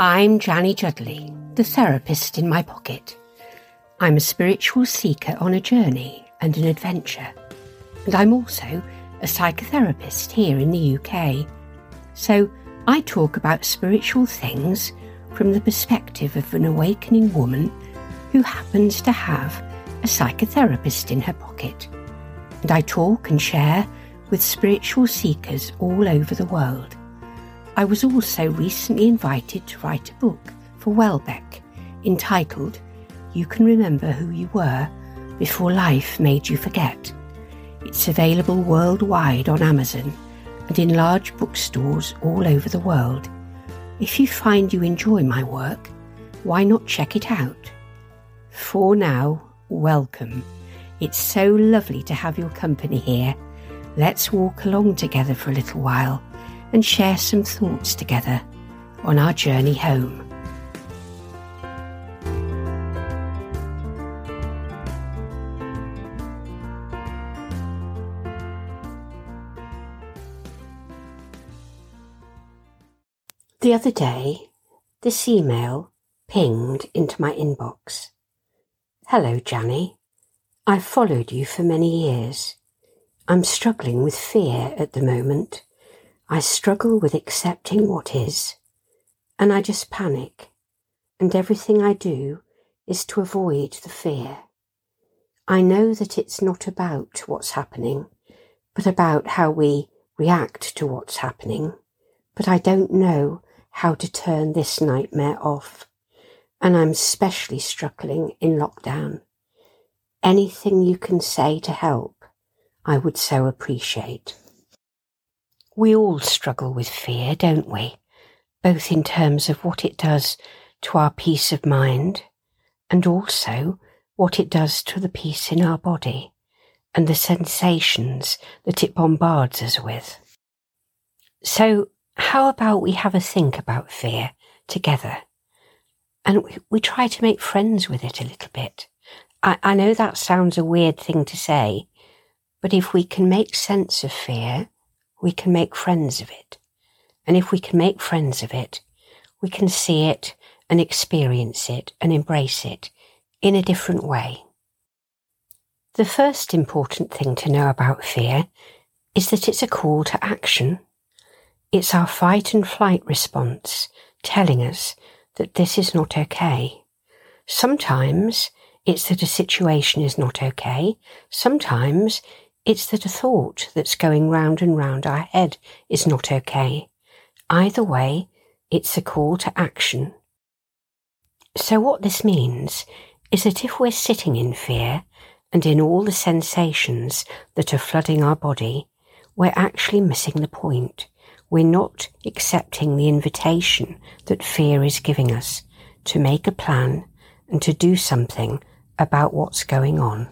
I'm Janny Juddly, the therapist in my pocket. I'm a spiritual seeker on a journey and an adventure, and I'm also a psychotherapist here in the UK. So I talk about spiritual things from the perspective of an awakening woman who happens to have a psychotherapist in her pocket. And I talk and share with spiritual seekers all over the world. I was also recently invited to write a book for Welbeck entitled You Can Remember Who You Were Before Life Made You Forget. It's available worldwide on Amazon and in large bookstores all over the world. If you find you enjoy my work, why not check it out? For now, welcome. It's so lovely to have your company here. Let's walk along together for a little while and share some thoughts together on our journey home. The other day, this email pinged into my inbox. Hello, Janny. I've followed you for many years. I'm struggling with fear at the moment. I struggle with accepting what is, and I just panic, and everything I do is to avoid the fear. I know that it's not about what's happening, but about how we react to what's happening, but I don't know how to turn this nightmare off. And I'm especially struggling in lockdown. Anything you can say to help, I would so appreciate. We all struggle with fear, don't we? Both in terms of what it does to our peace of mind and also what it does to the peace in our body and the sensations that it bombards us with. So how about we have a think about fear together and we, we try to make friends with it a little bit? I, I know that sounds a weird thing to say, but if we can make sense of fear, we can make friends of it. And if we can make friends of it, we can see it and experience it and embrace it in a different way. The first important thing to know about fear is that it's a call to action. It's our fight and flight response telling us that this is not okay. Sometimes it's that a situation is not okay. Sometimes it's that a thought that's going round and round our head is not okay. Either way, it's a call to action. So what this means is that if we're sitting in fear and in all the sensations that are flooding our body, we're actually missing the point we're not accepting the invitation that fear is giving us to make a plan and to do something about what's going on.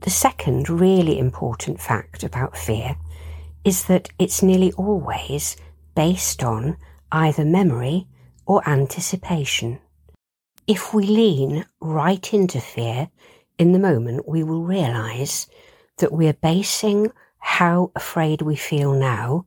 The second really important fact about fear is that it's nearly always based on either memory or anticipation. If we lean right into fear in the moment, we will realize that we're basing how afraid we feel now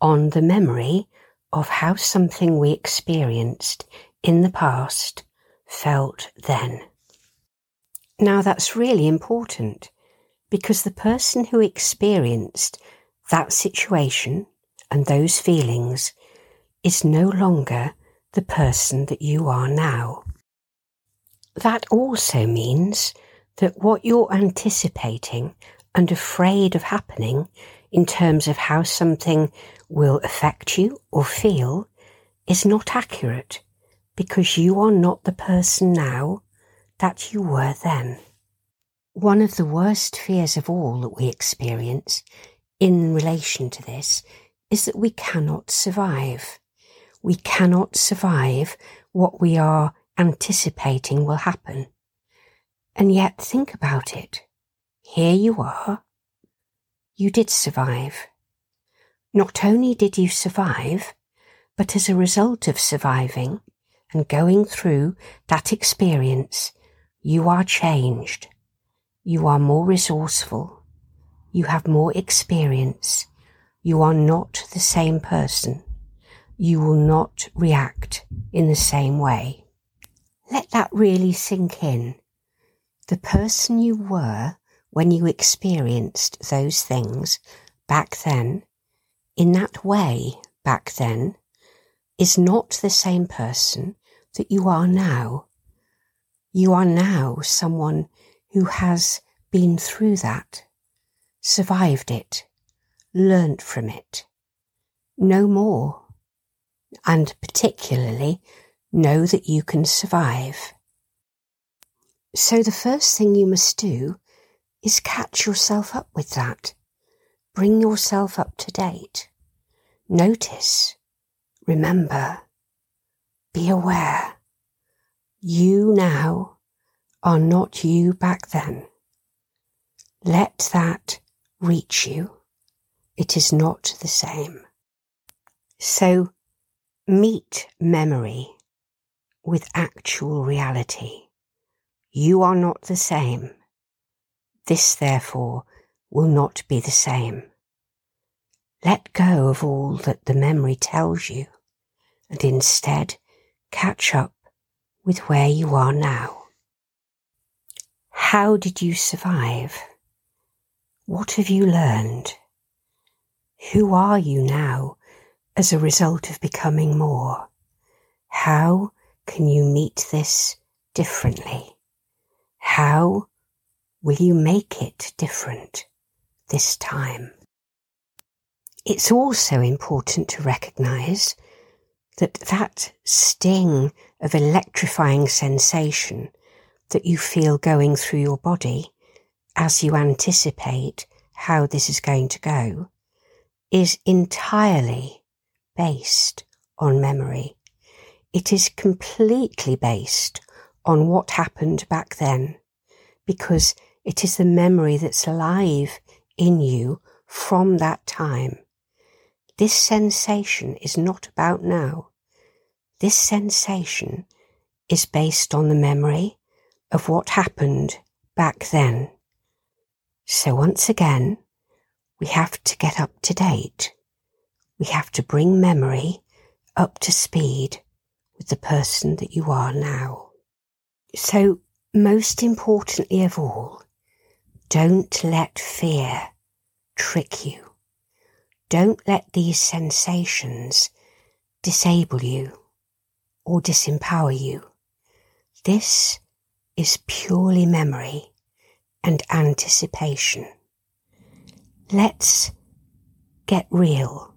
on the memory of how something we experienced in the past felt then. Now that's really important because the person who experienced that situation and those feelings is no longer the person that you are now. That also means that what you're anticipating and afraid of happening in terms of how something will affect you or feel is not accurate because you are not the person now that you were then. One of the worst fears of all that we experience in relation to this is that we cannot survive. We cannot survive what we are anticipating will happen. And yet think about it. Here you are. You did survive. Not only did you survive, but as a result of surviving and going through that experience, you are changed. You are more resourceful. You have more experience. You are not the same person. you will not react in the same way. Let that really sink in. The person you were when you experienced those things back then, in that way back then, is not the same person that you are now. You are now someone who has been through that, survived it, learnt from it. No more. And particularly, know that you can survive. So the first thing you must do is catch yourself up with that. Bring yourself up to date. Notice. Remember. Be aware. You now are not you back then. Let that reach you. It is not the same. So meet memory with actual reality. You are not the same. This, therefore, will not be the same. Let go of all that the memory tells you and instead catch up with where you are now. How did you survive? What have you learned? Who are you now as a result of becoming more? How can you meet this differently? How will you make it different this time? It's also important to recognize that that sting of electrifying sensation that you feel going through your body as you anticipate how this is going to go is entirely based on memory. It is completely based on what happened back then because it is the memory that's alive in you from that time. This sensation is not about now. This sensation is based on the memory of what happened back then. So once again, we have to get up to date. We have to bring memory up to speed with the person that you are now. So most importantly of all, don't let fear trick you. Don't let these sensations disable you or disempower you. This is purely memory and anticipation. Let's get real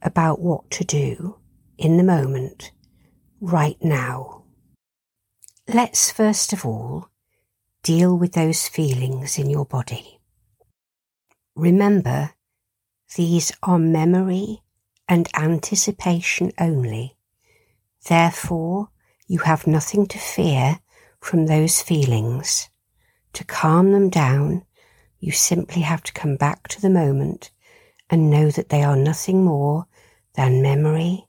about what to do in the moment right now. Let's first of all deal with those feelings in your body. Remember, these are memory and anticipation only. Therefore, you have nothing to fear from those feelings. To calm them down, you simply have to come back to the moment and know that they are nothing more than memory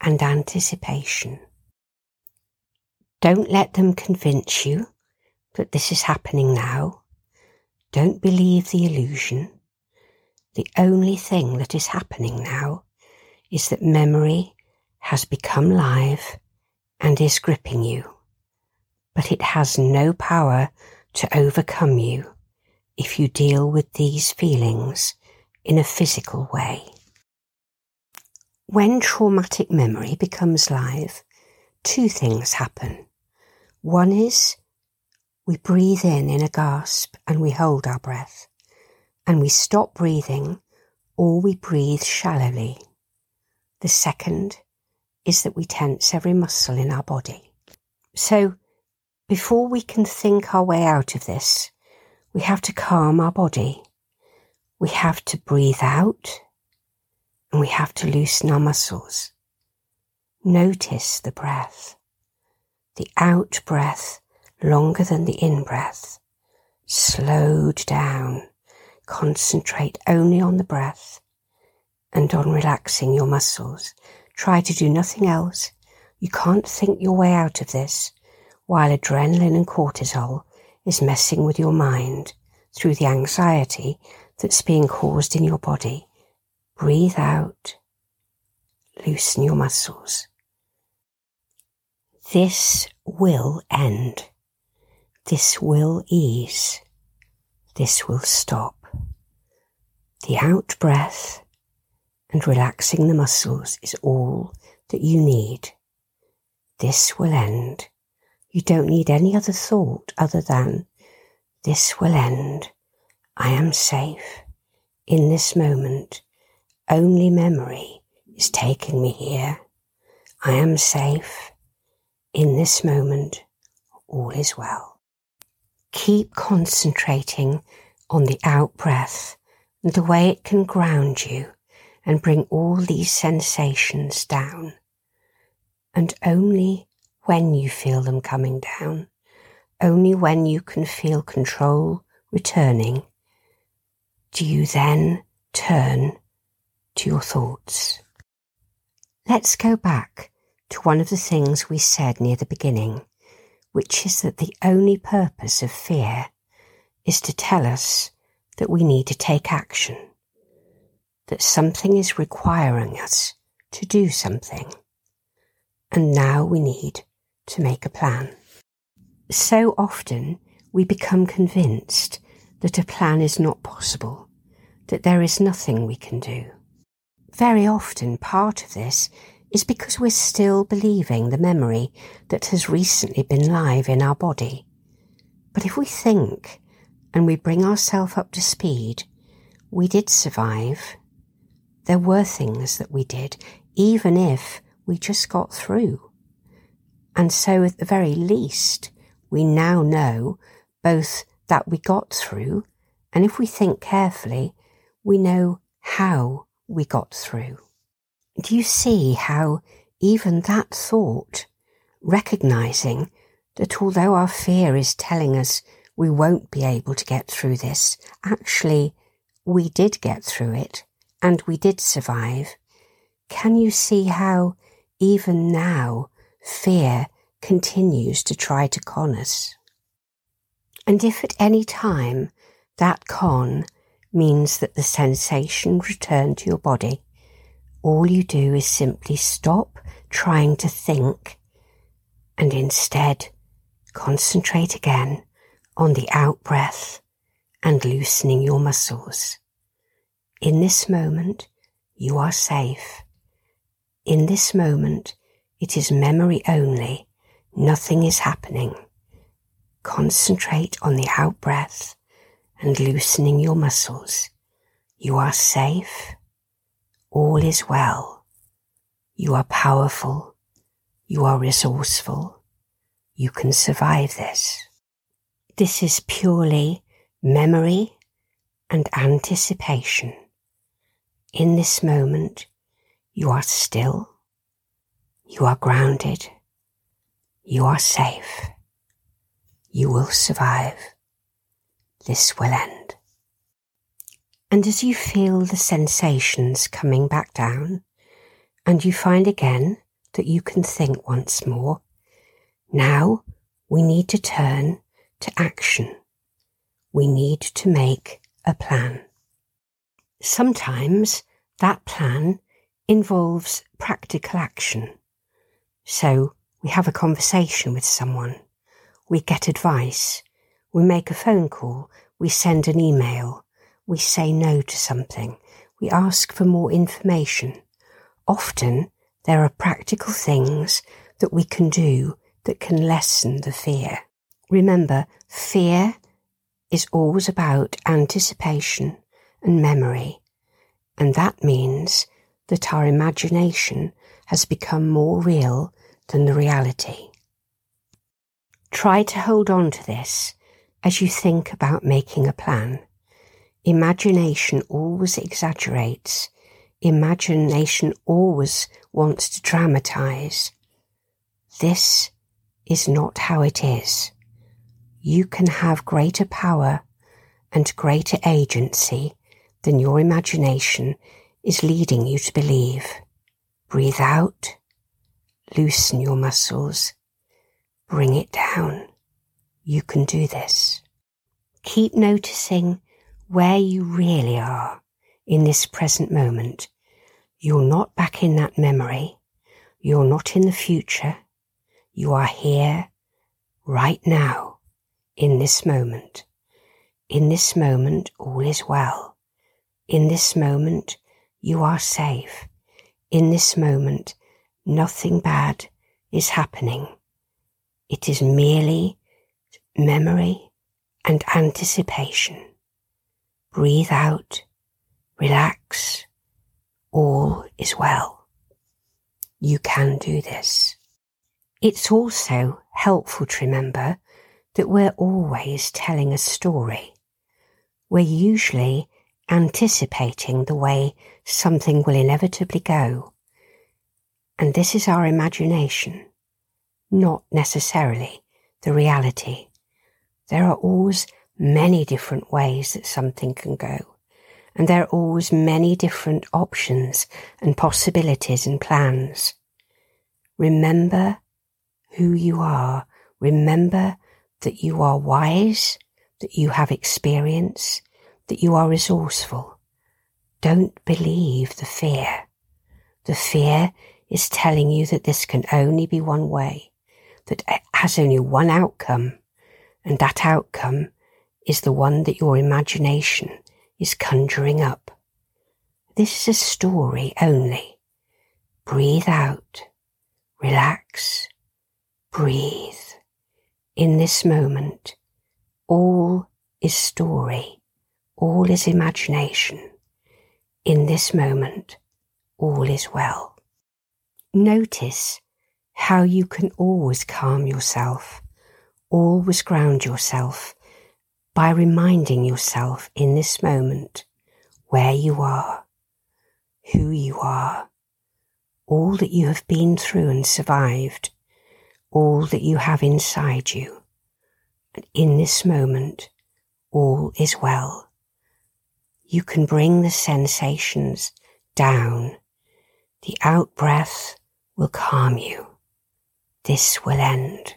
and anticipation. Don't let them convince you that this is happening now. Don't believe the illusion. The only thing that is happening now is that memory has become live and is gripping you. But it has no power to overcome you if you deal with these feelings in a physical way. When traumatic memory becomes live, two things happen. One is we breathe in in a gasp and we hold our breath, and we stop breathing or we breathe shallowly. The second is that we tense every muscle in our body. So, before we can think our way out of this, we have to calm our body. We have to breathe out and we have to loosen our muscles. Notice the breath the out breath longer than the in breath. Slowed down. Concentrate only on the breath and on relaxing your muscles. Try to do nothing else. You can't think your way out of this while adrenaline and cortisol is messing with your mind through the anxiety that's being caused in your body. Breathe out. loosen your muscles. This will end. This will ease. This will stop. The out breath and relaxing the muscles is all that you need. This will end. You don't need any other thought other than this will end. I am safe. In this moment, only memory is taking me here. I am safe. In this moment, all is well. Keep concentrating on the out breath and the way it can ground you and bring all these sensations down. And only when you feel them coming down, only when you can feel control returning, do you then turn to your thoughts. Let's go back to one of the things we said near the beginning, which is that the only purpose of fear is to tell us that we need to take action that something is requiring us to do something. And now we need to make a plan. So often we become convinced that a plan is not possible, that there is nothing we can do. Very often part of this is because we're still believing the memory that has recently been live in our body. But if we think and we bring ourselves up to speed, we did survive there were things that we did, even if we just got through. And so, at the very least, we now know both that we got through, and if we think carefully, we know how we got through. Do you see how even that thought, recognizing that although our fear is telling us we won't be able to get through this, actually, we did get through it and we did survive, can you see how even now fear continues to try to con us? And if at any time that con means that the sensation returned to your body, all you do is simply stop trying to think and instead concentrate again on the out breath and loosening your muscles. In this moment, you are safe. In this moment, it is memory only. Nothing is happening. Concentrate on the out breath and loosening your muscles. You are safe. All is well. You are powerful. You are resourceful. You can survive this. This is purely memory and anticipation. In this moment, you are still, you are grounded, you are safe, you will survive, this will end. And as you feel the sensations coming back down, and you find again that you can think once more, now we need to turn to action. We need to make a plan. Sometimes that plan involves practical action. So we have a conversation with someone, we get advice, we make a phone call, we send an email, we say no to something, we ask for more information. Often there are practical things that we can do that can lessen the fear. Remember, fear is always about anticipation and memory. And that means that our imagination has become more real than the reality. Try to hold on to this as you think about making a plan. Imagination always exaggerates. Imagination always wants to dramatize. This is not how it is. You can have greater power and greater agency than your imagination is leading you to believe. Breathe out, loosen your muscles, bring it down. You can do this. Keep noticing where you really are in this present moment. You're not back in that memory. You're not in the future. You are here, right now, in this moment. In this moment, all is well. In this moment, you are safe. In this moment, nothing bad is happening. It is merely memory and anticipation. Breathe out, relax, all is well. You can do this. It's also helpful to remember that we're always telling a story. We're usually anticipating the way something will inevitably go. And this is our imagination, not necessarily the reality. There are always many different ways that something can go, and there are always many different options and possibilities and plans. Remember who you are. Remember that you are wise, that you have experience, that you are resourceful. Don't believe the fear. The fear is telling you that this can only be one way, that it has only one outcome, and that outcome is the one that your imagination is conjuring up. This is a story only. Breathe out, relax, breathe. In this moment, all is story, all is imagination. In this moment, all is well. Notice how you can always calm yourself, always ground yourself by reminding yourself in this moment where you are, who you are, all that you have been through and survived, all that you have inside you. And in this moment, all is well. You can bring the sensations down. The out breath will calm you. This will end.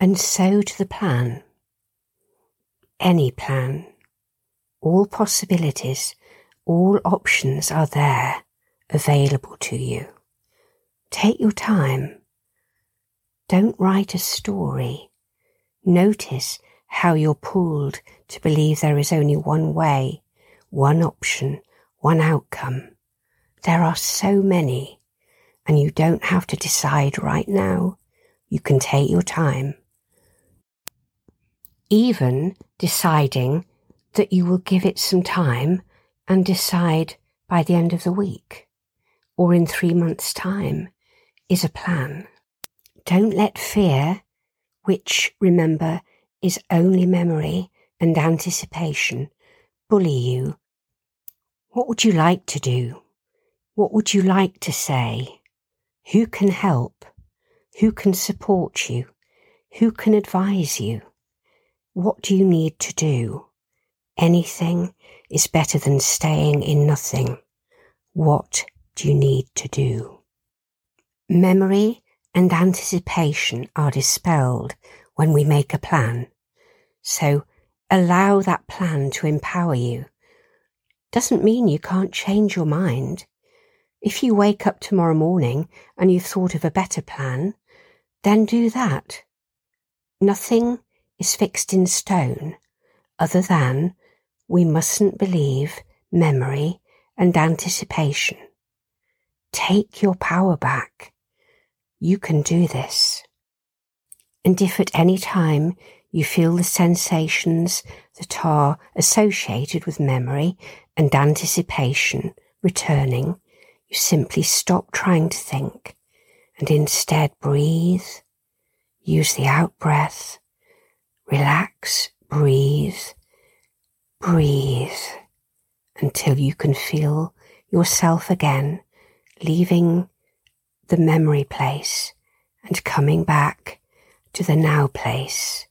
And so to the plan. Any plan. All possibilities, all options are there, available to you. Take your time. Don't write a story. Notice how you're pulled to believe there is only one way, one option, one outcome. There are so many, and you don't have to decide right now. You can take your time. Even deciding that you will give it some time and decide by the end of the week or in three months' time is a plan. Don't let fear, which, remember, is only memory and anticipation, bully you. What would you like to do? What would you like to say? Who can help? Who can support you? Who can advise you? What do you need to do? Anything is better than staying in nothing. What do you need to do? Memory and anticipation are dispelled when we make a plan. So allow that plan to empower you. Doesn't mean you can't change your mind. If you wake up tomorrow morning and you've thought of a better plan, then do that. Nothing is fixed in stone other than we mustn't believe memory and anticipation. Take your power back. You can do this. And if at any time you feel the sensations that are associated with memory and anticipation returning, you simply stop trying to think and instead breathe. Use the out breath. Relax, breathe, breathe until you can feel yourself again leaving the memory place and coming back to the now place,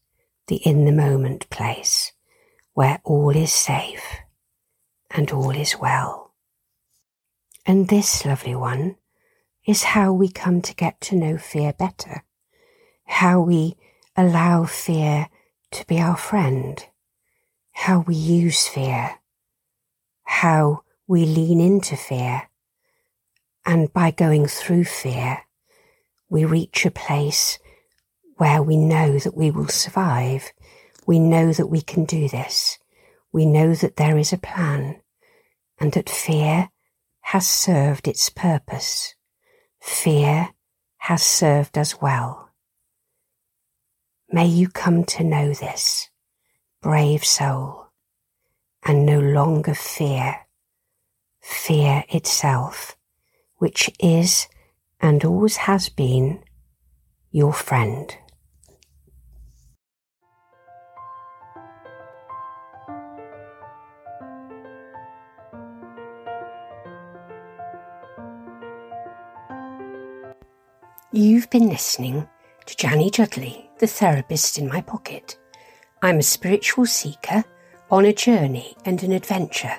the in the moment place, where all is safe and all is well. And this, lovely one, is how we come to get to know fear better, how we allow fear to be our friend, how we use fear, how we lean into fear. And by going through fear, we reach a place where we know that we will survive. We know that we can do this. We know that there is a plan and that fear has served its purpose. Fear has served us well. May you come to know this, brave soul, and no longer fear fear itself, which is and always has been your friend. You've been listening to Janny Juddly, the therapist in my pocket. I'm a spiritual seeker on a journey and an adventure,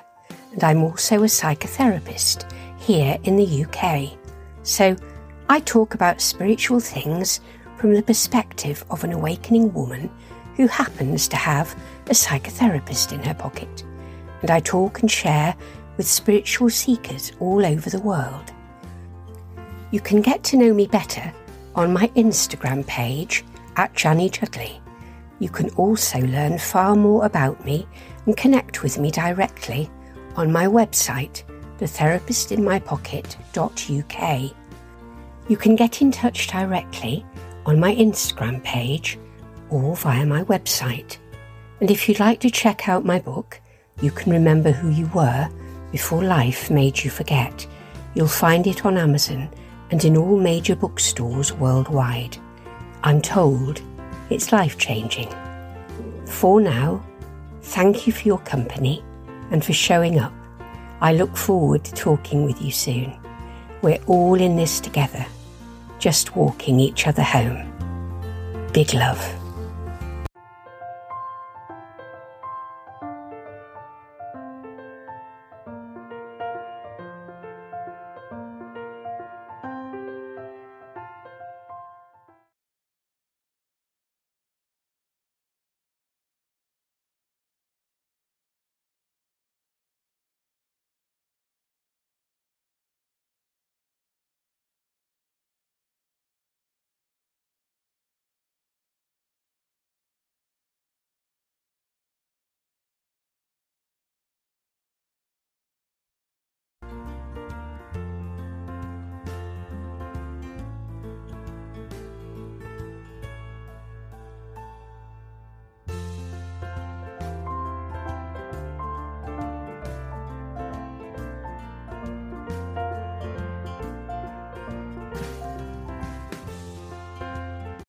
and I'm also a psychotherapist here in the UK. So I talk about spiritual things from the perspective of an awakening woman who happens to have a psychotherapist in her pocket. And I talk and share with spiritual seekers all over the world. You can get to know me better on my Instagram page at Janny Juddly. You can also learn far more about me and connect with me directly on my website, thetherapistinmypocket.uk. You can get in touch directly on my Instagram page or via my website. And if you'd like to check out my book, You Can Remember Who You Were Before Life Made You Forget, you'll find it on Amazon and in all major bookstores worldwide. I'm told it's life changing. For now, thank you for your company and for showing up. I look forward to talking with you soon. We're all in this together, just walking each other home. Big love.